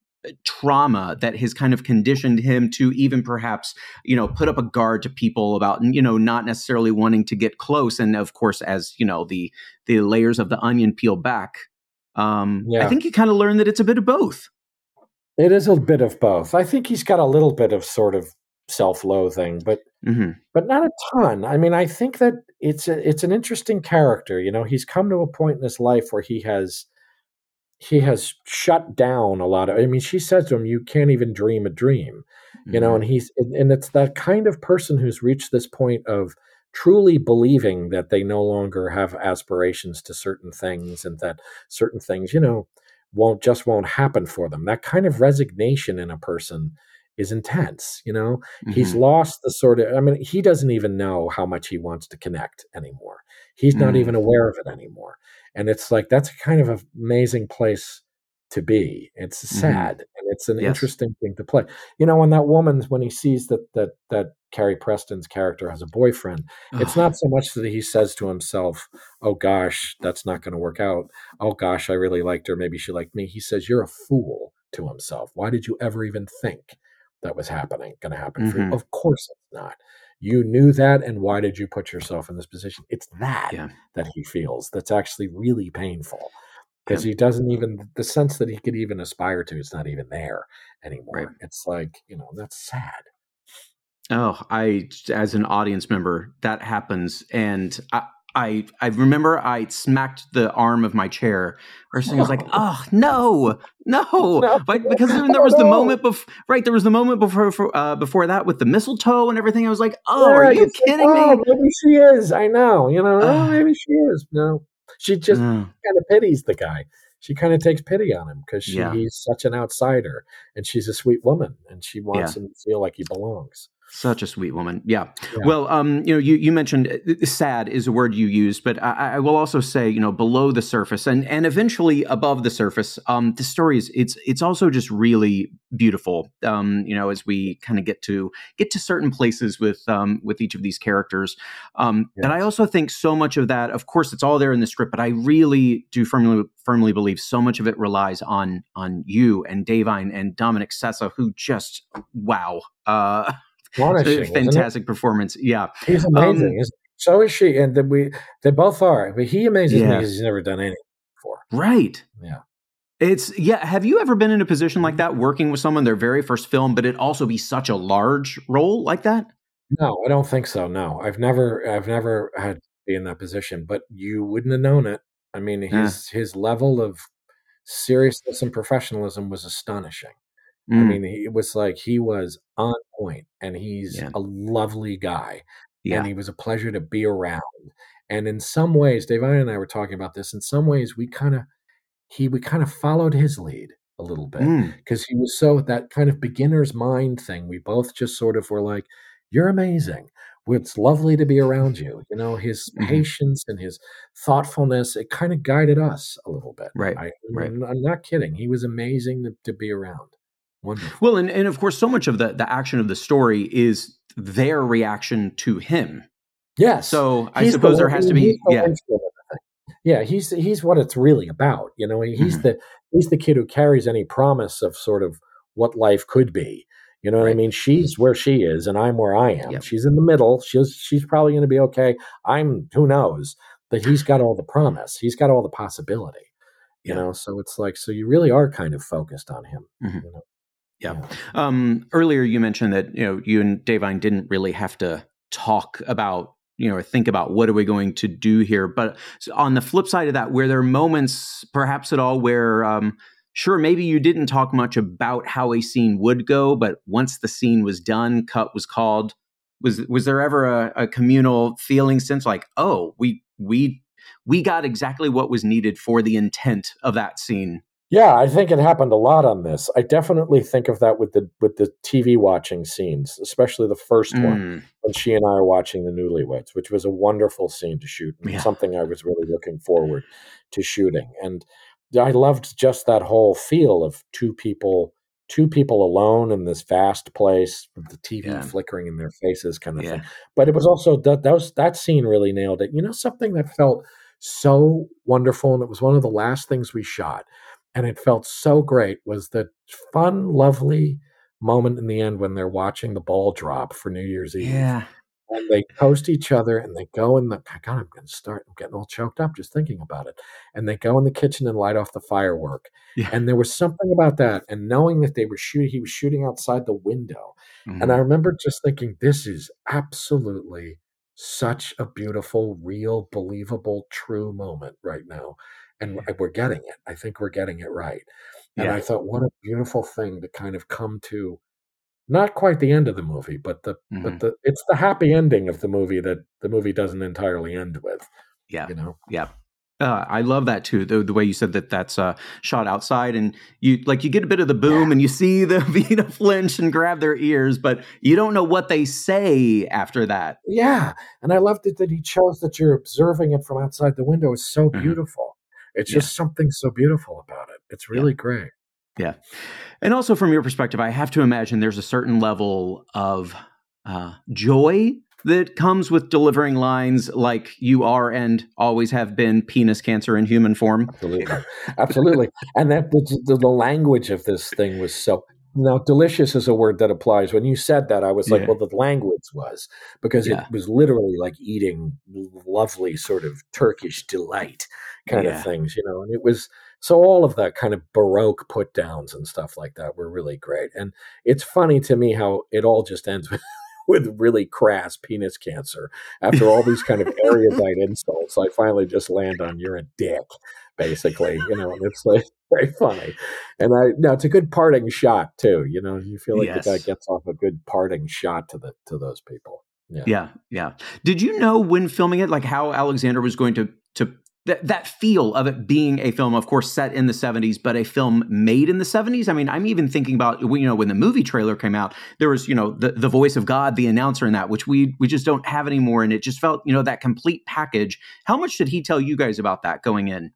trauma that has kind of conditioned him to even perhaps you know put up a guard to people about you know not necessarily wanting to get close and of course as you know the the layers of the onion peel back. Um yeah. i think you kind of learn that it's a bit of both. It is a bit of both. I think he's got a little bit of sort of self-loathing but mm-hmm. but not a ton. I mean i think that it's a, it's an interesting character. You know he's come to a point in his life where he has he has shut down a lot of i mean she says to him you can't even dream a dream you mm-hmm. know and he's and it's that kind of person who's reached this point of truly believing that they no longer have aspirations to certain things and that certain things you know won't just won't happen for them that kind of resignation in a person is intense you know mm-hmm. he's lost the sort of i mean he doesn't even know how much he wants to connect anymore he's not mm-hmm. even aware of it anymore and it's like that's a kind of an amazing place to be it's mm-hmm. sad mm-hmm. and it's an yes. interesting thing to play you know when that woman when he sees that that that carrie preston's character has a boyfriend it's not so much that he says to himself oh gosh that's not going to work out oh gosh i really liked her maybe she liked me he says you're a fool to himself why did you ever even think that was happening going to happen mm-hmm. for you mm-hmm. of course it's not you knew that and why did you put yourself in this position it's that yeah. that he feels that's actually really painful because yeah. he doesn't even the sense that he could even aspire to it's not even there anymore right. it's like you know that's sad oh i as an audience member that happens and I, I I remember I smacked the arm of my chair. Or something was like, "Oh no, no!" no. But because then there was the moment before, right? There was the moment before uh, before that with the mistletoe and everything. I was like, "Oh, yeah, are you kidding like, oh, me?" Maybe she is. I know. You know. Uh, oh, maybe she is. No, she just uh, kind of pities the guy. She kind of takes pity on him because yeah. he's such an outsider, and she's a sweet woman, and she wants yeah. him to feel like he belongs. Such a sweet woman. Yeah. yeah. Well, um, you know, you, you mentioned uh, sad is a word you used, but I, I, will also say, you know, below the surface and and eventually above the surface, um, the story is it's it's also just really beautiful. Um, you know, as we kind of get to get to certain places with um with each of these characters. Um, and I also think so much of that, of course, it's all there in the script, but I really do firmly firmly believe so much of it relies on on you and Da'Vine and Dominic Sessa, who just wow. Uh fantastic performance. Yeah, he's amazing. Um, so is she, and we they both are. But he amazes yeah. me because he's never done anything before. Right. Yeah. It's yeah. Have you ever been in a position like that, working with someone their very first film, but it also be such a large role like that? No, I don't think so. No, I've never, I've never had to be in that position. But you wouldn't have known it. I mean, his yeah. his level of seriousness and professionalism was astonishing. Mm. I mean, it was like he was on point, and he's yeah. a lovely guy, yeah. and he was a pleasure to be around. And in some ways, Da'Vine and I were talking about this. In some ways, we kind of he we kind of followed his lead a little bit because mm. he was so that kind of beginner's mind thing. We both just sort of were like, "You're amazing." It's lovely to be around you. You know, his mm-hmm. patience and his thoughtfulness, it kind of guided us a little bit. Right. I, right. I'm not kidding. He was amazing to, to be around. Wonderful. Well, and, and of course, so much of the, the action of the story is their reaction to him. Yes. So I suppose the, there has to be, yeah. Yeah, he's he's what it's really about. You know, he's mm-hmm. the he's the kid who carries any promise of sort of what life could be. You know what right. I mean? She's where she is, and I'm where I am. Yep. She's in the middle. She's she's probably going to be okay. I'm who knows, but he's got all the promise. He's got all the possibility. You yeah. know, so it's like so you really are kind of focused on him. Mm-hmm. You know? Yeah. Um, earlier, you mentioned that you know you and Da'Vine didn't really have to talk about you know or think about what are we going to do here. But on the flip side of that, were there moments, perhaps at all, where um, sure maybe you didn't talk much about how a scene would go, but once the scene was done, cut was called. Was was there ever a, a communal feeling sense like, oh, we we we got exactly what was needed for the intent of that scene Yeah, I think it happened a lot on this. I definitely think of that with the with the TV watching scenes, especially the first mm. one when she and I are watching the Newlyweds, which was a wonderful scene to shoot and yeah. something I was really looking forward to shooting. And I loved just that whole feel of two people two people alone in this vast place with the TV yeah. flickering in their faces kind of yeah. thing. But it was also that that was that scene really nailed it. You know something that felt so wonderful and it was one of the last things we shot and it felt so great was the fun, lovely moment in the end when they're watching the ball drop for New Year's Eve. Yeah. And they toast each other and they go in the God, I'm gonna start, I'm getting all choked up just thinking about it. And they go in the kitchen and light off the firework. Yeah. And there was something about that. And knowing that they were shooting, he was shooting outside the window. Mm-hmm. And I mm-hmm. remember just thinking, this is absolutely such a beautiful, real, believable, true moment right now and we're getting it. I think we're getting it right. And yeah. I thought, what a beautiful thing to kind of come to. Not quite the end of the movie, but the mm-hmm. but the it's the happy ending of the movie that the movie doesn't entirely end with. Yeah, you know. Yeah, uh, I love that too. The, the way you said that that's uh, shot outside, and you like you get a bit of the boom, yeah. and you see the Vita flinch and grab their ears, but you don't know what they say after that. Yeah, and I loved it that he chose that you're observing it from outside the window. is so mm-hmm. beautiful. It's yeah. just something so beautiful about it. It's really yeah. great. Yeah. And also from your perspective, I have to imagine there's a certain level of uh, joy that comes with delivering lines like you are and always have been penis cancer in human form. Absolutely. Absolutely. and that the, the, language of this thing was so now delicious is a word that applies when you said that i was like yeah. well the language was because yeah. it was literally like eating lovely sort of turkish delight kind yeah. of things, you know. And it was so all of that kind of baroque put downs and stuff like that were really great. And it's funny to me how it all just ends with with really crass penis cancer. After all these kind of erudite insults, I finally just land on you're a dick, basically. You know, it's like very funny. And I now it's a good parting shot too. You know, you feel like yes. the guy gets off a good parting shot to the to those people. Yeah. yeah, yeah. Did you know when filming it, like how Alexander was going to to that that feel of it being a film, of course, set in the 70s, but a film made in the 70s. I mean, I'm even thinking about you know when the movie trailer came out, there was you know the the voice of God, the announcer in that, which we we just don't have anymore, and it just felt you know that complete package. How much did he tell you guys about that going in?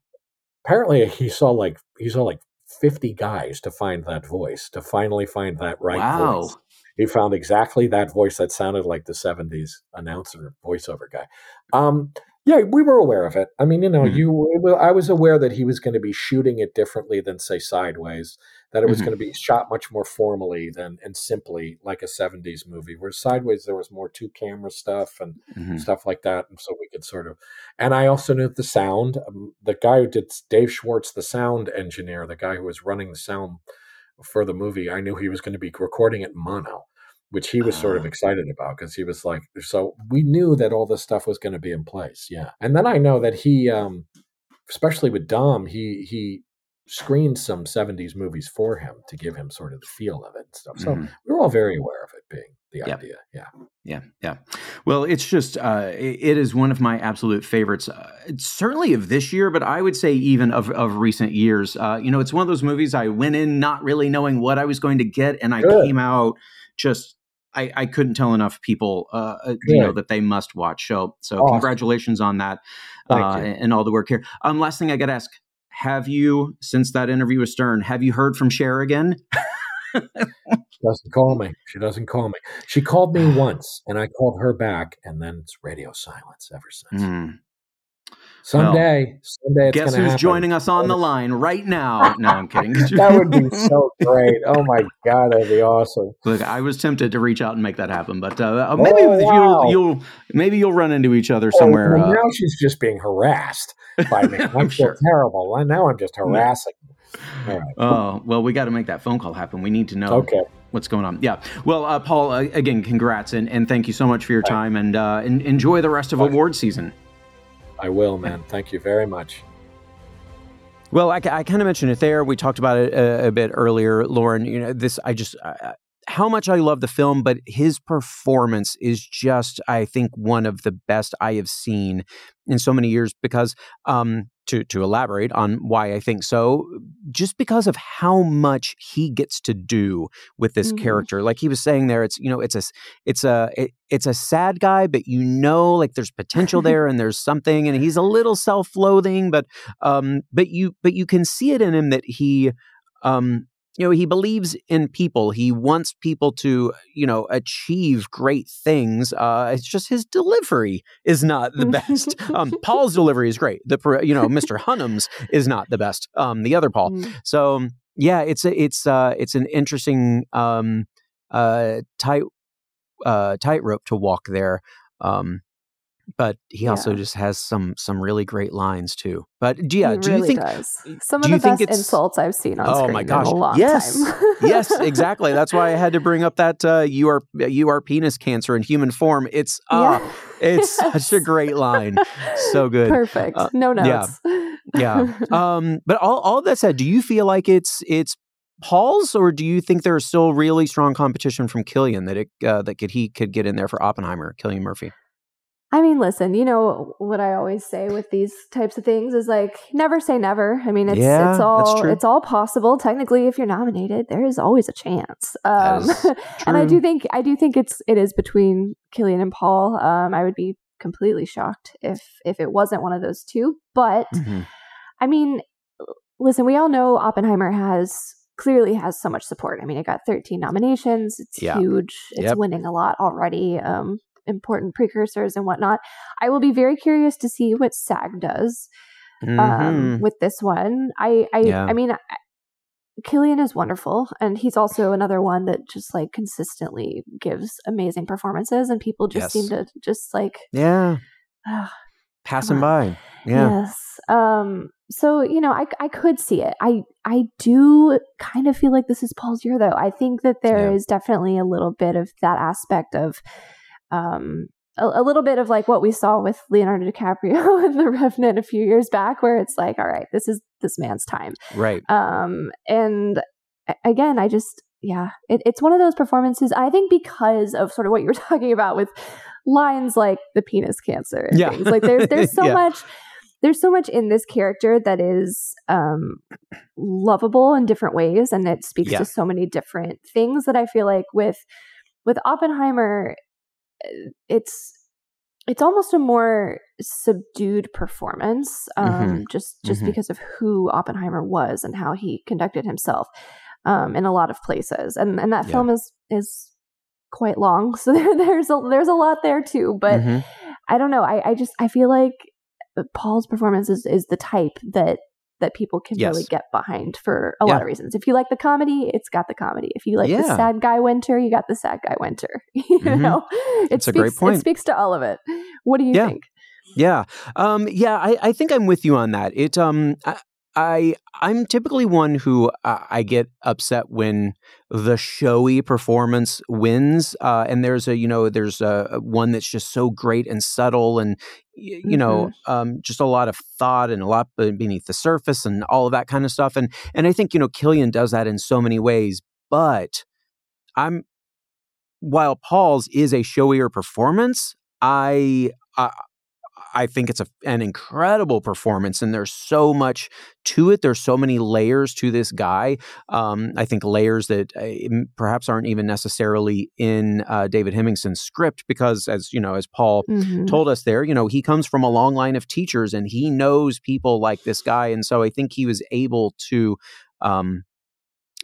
Apparently, he saw like he saw like 50 guys to find that voice, to finally find that right wow. voice. He found exactly that voice that sounded like the 70s announcer voiceover guy. Um, yeah, we were aware of it. I mean, you know, mm-hmm. you I was aware that he was going to be shooting it differently than say Sideways, that it was mm-hmm. going to be shot much more formally than and simply like a 70s movie. Where Sideways there was more two camera stuff and mm-hmm. stuff like that and so we could sort of and I also knew the sound. Um, the guy who did Dave Schwartz, the sound engineer, the guy who was running the sound for the movie, I knew he was going to be recording it mono which he was sort of ah. excited about because he was like, so we knew that all this stuff was going to be in place. Yeah. And then I know that he, um, especially with Dom, he, he screened some 70s movies for him to give him sort of the feel of it and stuff. So mm-hmm. we were all very aware of it being the yep. idea. Yeah. Yeah. Yeah. Well, it's just, uh, it is one of my absolute favorites, uh, certainly of this year, but I would say even of, of recent years. Uh, you know, it's one of those movies I went in not really knowing what I was going to get, and I Good. came out just I, I couldn't tell enough people, uh, uh you know, that they must watch. So, so awesome. congratulations on that uh, and all the work here. Um, last thing I got to ask: Have you, since that interview with Stern, have you heard from Cher again? she doesn't call me. She doesn't call me. She called me once, and I called her back, and then it's radio silence ever since. Mm. Someday, well, someday it's guess who's happen. joining us on the line right now? No, I'm kidding. that would be so great. Oh my god, that'd be awesome. Look, I was tempted to reach out and make that happen, but uh, uh maybe oh, wow. you'll, you'll, maybe you'll run into each other somewhere. Well, uh, now she's just being harassed by me. I feel sure. terrible. Now I'm just harassing. Right. Oh well, we got to make that phone call happen. We need to know. Okay what's going on. Yeah. Well, uh, Paul, uh, again, congrats and, and thank you so much for your time and, uh, and enjoy the rest of award season. I will, man. Thank you very much. Well, I, I kind of mentioned it there. We talked about it a, a, bit earlier, Lauren. You know, this I just I, how much I love the film, but his performance is just, I think, one of the best I have seen in so many years. Because um, to to elaborate on why I think so, just because of how much he gets to do with this mm-hmm. character. Like he was saying there, it's you know, it's a it's a it, it's a sad guy, but you know, like there's potential there and there's something, and he's a little self loathing, but um, but you but you can see it in him that he um you know he believes in people. He wants people to you know achieve great things uh it's just his delivery is not the best. Um paul's delivery is great. The you know mr hunham's is not the best um the other paul. Mm. so yeah it's a, it's uh it's an interesting um uh tight uh tightrope to walk there um but he yeah. also just has some some really great lines too. But yeah, he do really you think does. some of the best insults I've seen on oh screen my gosh. in a long yes. time? yes, exactly. That's why I had to bring up that uh, you are you are penis cancer in human form. It's uh, yeah. it's yes. such a great line. So good. Perfect. Uh, no notes. Yeah. yeah. Um, but all all that said, do you feel like it's it's Paul's, or do you think there's still really strong competition from Cillian that it uh, that could he could get in there for Oppenheimer, Cillian Murphy? I mean, listen, you know what I always say with these types of things is like never say never. I mean, it's yeah, it's all it's all possible. Technically, if you're nominated, there is always a chance. Um, and I do think I do think it's it is between Cillian and Paul. Um, I would be completely shocked if if it wasn't one of those two. But mm-hmm. I mean, listen, we all know Oppenheimer has clearly has so much support. I mean, it got 13 nominations. It's huge. It's yep. winning a lot already. Um, important precursors and whatnot. I will be very curious to see what SAG does um, mm-hmm. um, with this one. I, I, yeah. I mean, Cillian is wonderful, and he's also another one that just like consistently gives amazing performances, and people just yes. seem to just like yeah, uh, passing by. Yeah. Yes. Um. So you know, I I could see it. I I do kind of feel like this is Paul's year, though. I think that there yeah. is definitely a little bit of that aspect of um, a, a, little bit of like what we saw with Leonardo DiCaprio in The Revenant a few years back, where it's like, all right, this is this man's time, right? Um, and again, I just yeah, it, it's one of those performances. I think because of sort of what you were talking about with lines like the penis cancer, yeah, things. like there's there's so yeah. much there's so much in this character that is um, lovable in different ways, and it speaks yeah. to so many different things that I feel like with with Oppenheimer, it's it's almost a more subdued performance um, mm-hmm. just just mm-hmm. because of who Oppenheimer was and how he conducted himself um, in a lot of places and and that yeah. film is is quite long so there, there's a there's a lot there too but mm-hmm. I don't know I, I just I feel like Paul's performance is is the type that that people can yes. really get behind for a yeah. lot of reasons. If you like the comedy, it's got the comedy. If you like yeah. the sad guy winter, you got the sad guy winter. you mm-hmm. know, it's a great point. It speaks to all of it. What do you yeah. think? Yeah, um, yeah, I, I think I'm with you on that. It, um, I, I I'm typically one who uh, I get upset when the showy performance wins, uh, and there's a you know there's a, one that's just so great and subtle, and you mm-hmm. know um, just a lot of thought and a lot beneath the surface and all of that kind of stuff, and and I think you know Cillian does that in so many ways, but I'm while Paul's is a showier performance, I, I I think it's a, an incredible performance, and there's so much to it. There's so many layers to this guy. Um, I think layers that uh, perhaps aren't even necessarily in uh, David Hemingson's script, because as you know, as Paul mm-hmm. told us there, you know, he comes from a long line of teachers, and he knows people like this guy, and so I think he was able to. Um,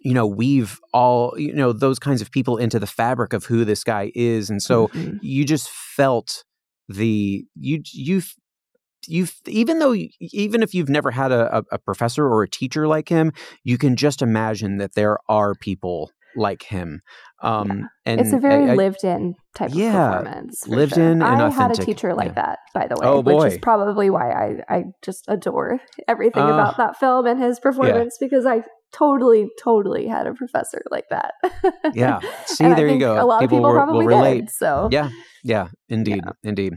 you know weave all you know those kinds of people into the fabric of who this guy is and so mm-hmm. you just felt the you you you even though even if you've never had a, a professor or a teacher like him, you can just imagine that there are people like him. Um, yeah. and it's a very I, lived in type yeah, of performance. Lived sure. in I had a teacher like yeah. that, by the way, oh, which is probably why I, I just adore everything uh, about that film and his performance because I totally, totally had a professor like that. yeah. See, there you go. A lot people of people will, probably will relate. Did, so yeah, yeah, indeed, indeed.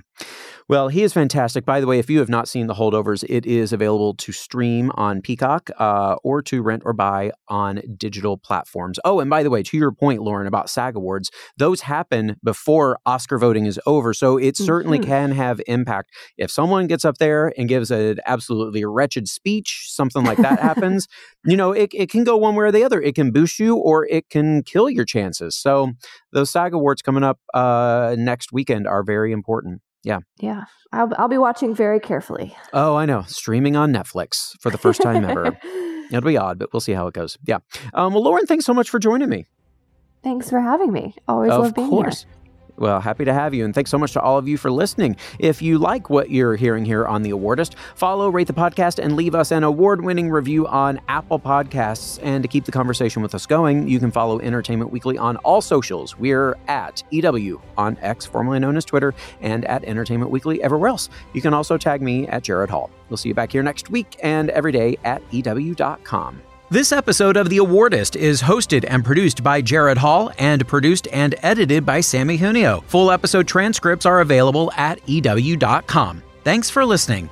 Well, he is fantastic. By the way, if you have not seen The Holdovers, it is available to stream on Peacock uh, or to rent or buy on digital platforms. Oh, and by the way, to your point, Lauren, about SAG Awards, those happen before Oscar voting is over. So it certainly mm-hmm. can have impact. If someone gets up there and gives an absolutely wretched speech, something like that happens, you know, it, it can go one way or the other. It can boost you or it can kill your chances. So those SAG Awards coming up uh, next weekend are very important. Yeah. Yeah. I'll, I'll be watching very carefully. Oh, I know. Streaming on Netflix for the first time ever. It'll be odd, but we'll see how it goes. Yeah. Um, well, Lauren, thanks so much for joining me. Thanks for having me. Always of love being course. here. Well, happy to have you. And thanks so much to all of you for listening. If you like what you're hearing here on The Awardist, follow, rate the podcast, and leave us an award winning review on Apple Podcasts. And to keep the conversation with us going, you can follow Entertainment Weekly on all socials. We're at EW on X, formerly known as Twitter, and at Entertainment Weekly everywhere else. You can also tag me at Gerrad Hall. We'll see you back here next week and every day at EW.com. This episode of The Awardist is hosted and produced by Gerrad Hall and produced and edited by Sammy Junio. Full episode transcripts are available at EW.com. Thanks for listening.